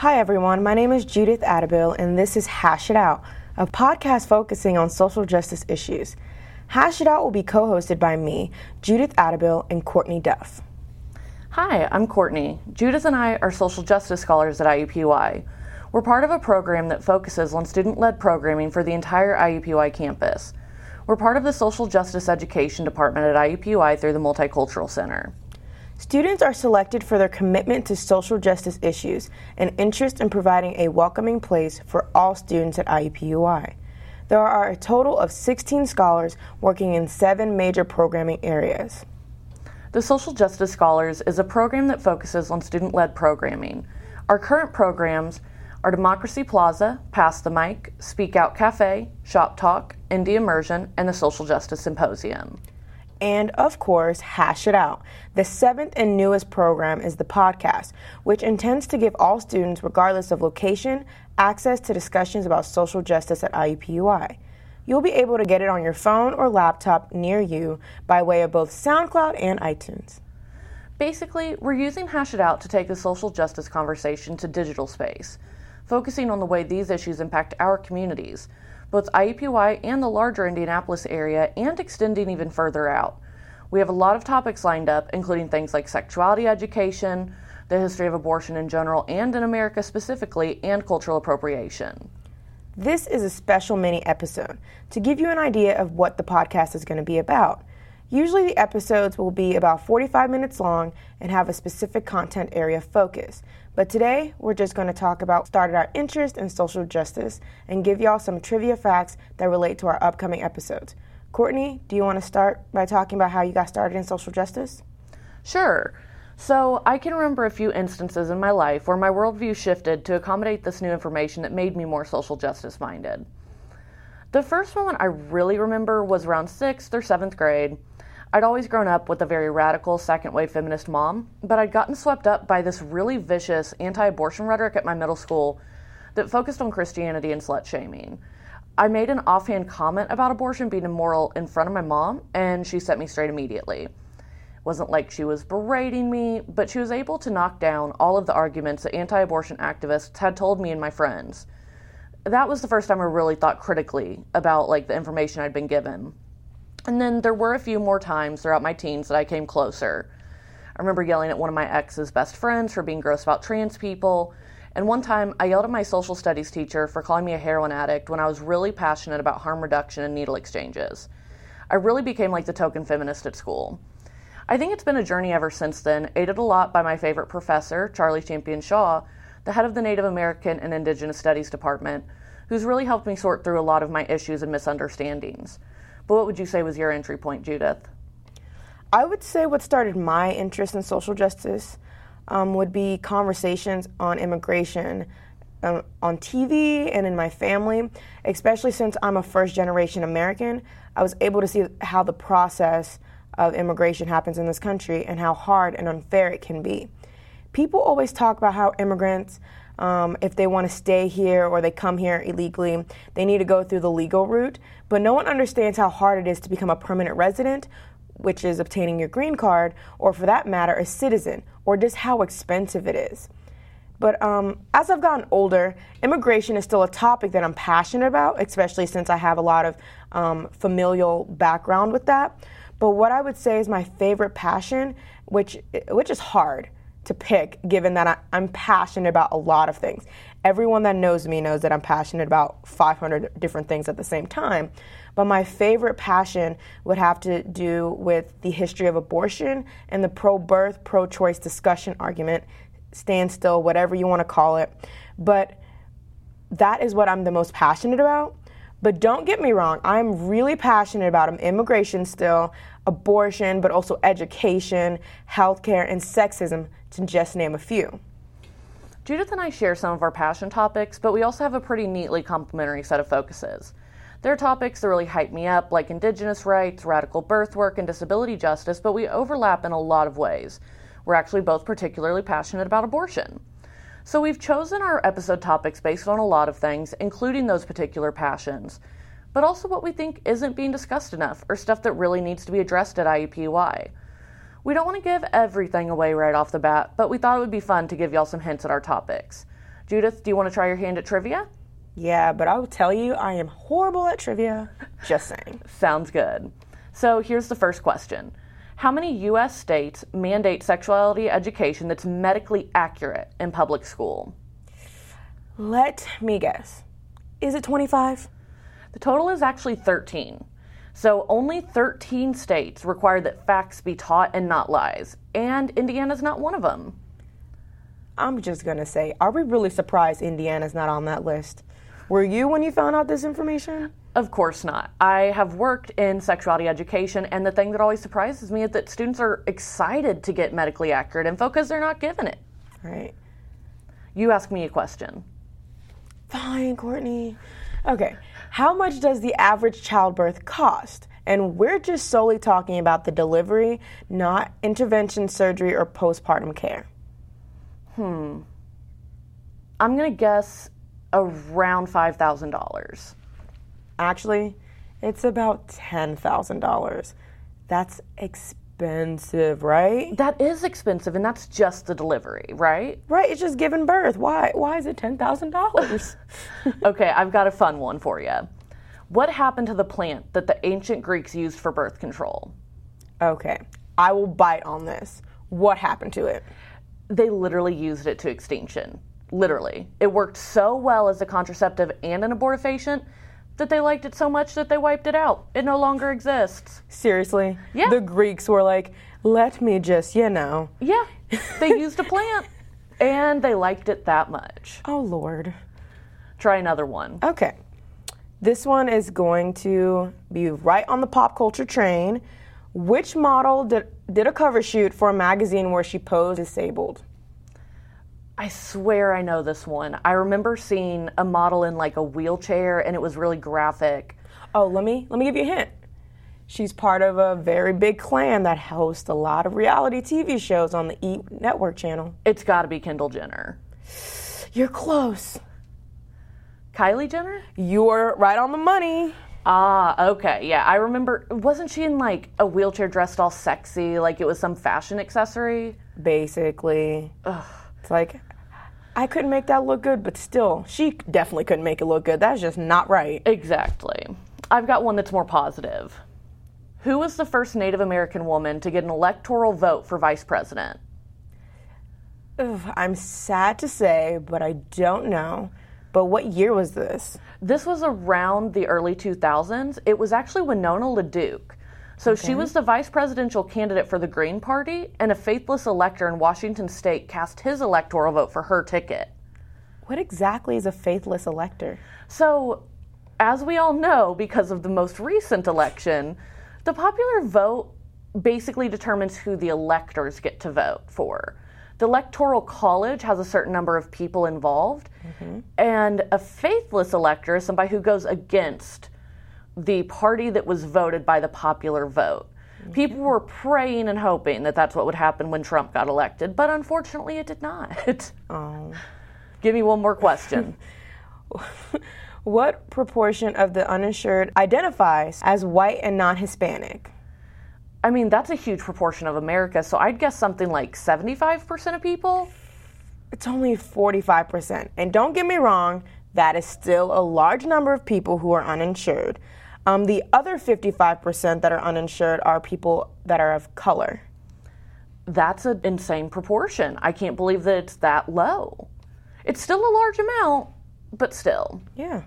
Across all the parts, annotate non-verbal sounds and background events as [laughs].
Hi, everyone. My name is Judith Attabill, and this is Hash It Out, a podcast focusing on social justice issues. Hash It Out will be co hosted by me, Judith Attabill, and Courtney Duff. Hi, I'm Courtney. Judith and I are social justice scholars at IUPUI. We're part of a program that focuses on student led programming for the entire IUPUI campus. We're part of the Social Justice Education Department at IUPUI through the Multicultural Center. Students are selected for their commitment to social justice issues and interest in providing a welcoming place for all students at IUPUI. There are a total of 16 scholars working in seven major programming areas. The Social Justice Scholars is a program that focuses on student led programming. Our current programs are Democracy Plaza, Pass the Mic, Speak Out Cafe, Shop Talk, Indy Immersion, and the Social Justice Symposium. And of course, Hash It Out. The seventh and newest program is the podcast, which intends to give all students, regardless of location, access to discussions about social justice at IUPUI. You'll be able to get it on your phone or laptop near you by way of both SoundCloud and iTunes. Basically, we're using Hash It Out to take the social justice conversation to digital space, focusing on the way these issues impact our communities, both IUPUI and the larger Indianapolis area, and extending even further out. We have a lot of topics lined up, including things like sexuality education, the history of abortion in general and in America specifically, and cultural appropriation. This is a special mini episode to give you an idea of what the podcast is going to be about. Usually, the episodes will be about 45 minutes long and have a specific content area focus. But today, we're just going to talk about started our interest in social justice and give y'all some trivia facts that relate to our upcoming episodes. Courtney, do you want to start by talking about how you got started in social justice? Sure. So, I can remember a few instances in my life where my worldview shifted to accommodate this new information that made me more social justice minded. The first moment I really remember was around sixth or seventh grade. I'd always grown up with a very radical second wave feminist mom, but I'd gotten swept up by this really vicious anti abortion rhetoric at my middle school that focused on Christianity and slut shaming. I made an offhand comment about abortion being immoral in front of my mom, and she set me straight immediately It wasn't like she was berating me, but she was able to knock down all of the arguments that anti abortion activists had told me and my friends. That was the first time I really thought critically about like the information I'd been given. And then there were a few more times throughout my teens that I came closer. I remember yelling at one of my ex's best friends for being gross about trans people. And one time I yelled at my social studies teacher for calling me a heroin addict when I was really passionate about harm reduction and needle exchanges. I really became like the token feminist at school. I think it's been a journey ever since then, aided a lot by my favorite professor, Charlie Champion Shaw, the head of the Native American and Indigenous Studies Department, who's really helped me sort through a lot of my issues and misunderstandings. But what would you say was your entry point, Judith? I would say what started my interest in social justice um, would be conversations on immigration um, on TV and in my family, especially since I'm a first generation American. I was able to see how the process of immigration happens in this country and how hard and unfair it can be. People always talk about how immigrants, um, if they want to stay here or they come here illegally, they need to go through the legal route. But no one understands how hard it is to become a permanent resident, which is obtaining your green card, or for that matter, a citizen, or just how expensive it is. But um, as I've gotten older, immigration is still a topic that I'm passionate about, especially since I have a lot of um, familial background with that. But what I would say is my favorite passion, which which is hard to pick given that I, am passionate about a lot of things. Everyone that knows me knows that I'm passionate about 500 different things at the same time. But my favorite passion would have to do with the history of abortion and the pro birth, pro choice discussion argument, standstill, whatever you want to call it. But that is what I'm the most passionate about. But don't get me wrong, I'm really passionate about immigration still, abortion, but also education, healthcare, and sexism, to just name a few. Judith and I share some of our passion topics, but we also have a pretty neatly complementary set of focuses. There are topics that really hype me up, like Indigenous rights, radical birth work, and disability justice, but we overlap in a lot of ways. We're actually both particularly passionate about abortion. So we've chosen our episode topics based on a lot of things, including those particular passions, but also what we think isn't being discussed enough or stuff that really needs to be addressed at IUPUI. We don't want to give everything away right off the bat, but we thought it would be fun to give y'all some hints at our topics. Judith, do you want to try your hand at trivia? Yeah, but I'll tell you, I am horrible at trivia. Just saying. [laughs] Sounds good. So here's the first question How many U.S. states mandate sexuality education that's medically accurate in public school? Let me guess. Is it 25? The total is actually 13. So only 13 states require that facts be taught and not lies, and Indiana's not one of them. I'm just gonna say, are we really surprised Indiana's not on that list? Were you when you found out this information? Of course not. I have worked in sexuality education, and the thing that always surprises me is that students are excited to get medically accurate info because they're not given it. Right. You ask me a question. Fine, Courtney. Okay. How much does the average childbirth cost? And we're just solely talking about the delivery, not intervention, surgery, or postpartum care. Hmm. I'm going to guess around $5,000. Actually, it's about $10,000. That's expensive, right? That is expensive, and that's just the delivery, right? Right, it's just giving birth. Why why is it $10,000? [laughs] Okay, I've got a fun one for you. What happened to the plant that the ancient Greeks used for birth control? okay. I will bite on this. What happened to it? They literally used it to extinction. Literally. It worked so well as a contraceptive and an abortifacient that they liked it so much that they wiped it out. It no longer exists. Seriously? Yeah. The Greeks were like, "Let me just, you know." Yeah, [laughs] they used a plant and they liked it that much. Oh lord. Try another one. Okay. This one is going to be right on the pop culture train. Which model did, did a cover shoot for a magazine where she posed disabled? I swear I know this one. I remember seeing a model in like a wheelchair and it was really graphic. Oh, let me let me give you a hint. She's part of a very big clan that hosts a lot of reality TV shows on the E Network channel. It's got to be Kendall Jenner. You're close. Kylie Jenner? You're right on the money. Ah, okay. Yeah, I remember. Wasn't she in like a wheelchair dressed all sexy, like it was some fashion accessory? Basically. Ugh. It's like I couldn't make that look good, but still, she definitely couldn't make it look good. That's just not right. Exactly. I've got one that's more positive. Who was the first Native American woman to get an electoral vote for vice president? Ugh, I'm sad to say, but I don't know. But what year was this? This was around the early 2000s. It was actually Winona LaDuke. So she was the vice presidential candidate for the Green Party, and a faithless elector in Washington state cast his electoral vote for her ticket. What exactly is a faithless elector? So, as we all know, because of the most recent election, the popular vote basically determines who the electors get to vote for. The Electoral College has a certain number of people involved, mm-hmm. and a faithless elector is somebody who goes against the party that was voted by the popular vote. People were praying and hoping that that's what would happen when Trump got elected, but unfortunately it did not. [laughs] Oh. Give me one more question. [laughs] What proportion of the uninsured identifies as white and non Hispanic? I mean, that's a huge proportion of America, so I'd guess something like 75% of people. It's only 45%. And don't get me wrong, that is still a large number of people who are uninsured. Um, the other 55% that are uninsured are people that are of color. That's an insane proportion. I can't believe that it's that low. It's still a large amount, but still. Yeah.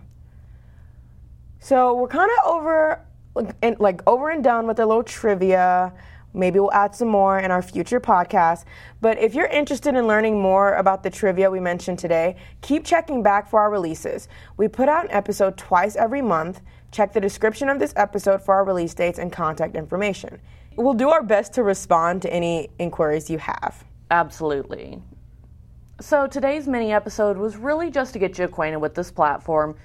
So we're kind of over, like, and, like over and done with a little trivia. Maybe we'll add some more in our future podcast. But if you're interested in learning more about the trivia we mentioned today, keep checking back for our releases. We put out an episode twice every month. Check the description of this episode for our release dates and contact information. We'll do our best to respond to any inquiries you have. Absolutely. So today's mini episode was really just to get you acquainted with this platform,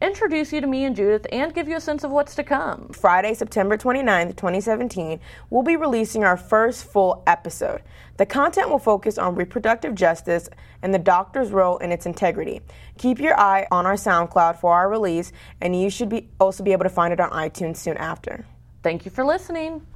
introduce you to me and Judith, and give you a sense of what's to come. Friday, September 29th, 2017, we'll be releasing our first full episode. The content will focus on reproductive justice and the doctor's role in its integrity. Keep your eye on our SoundCloud for our release, and you should be also be able to find it on iTunes soon after. Thank you for listening.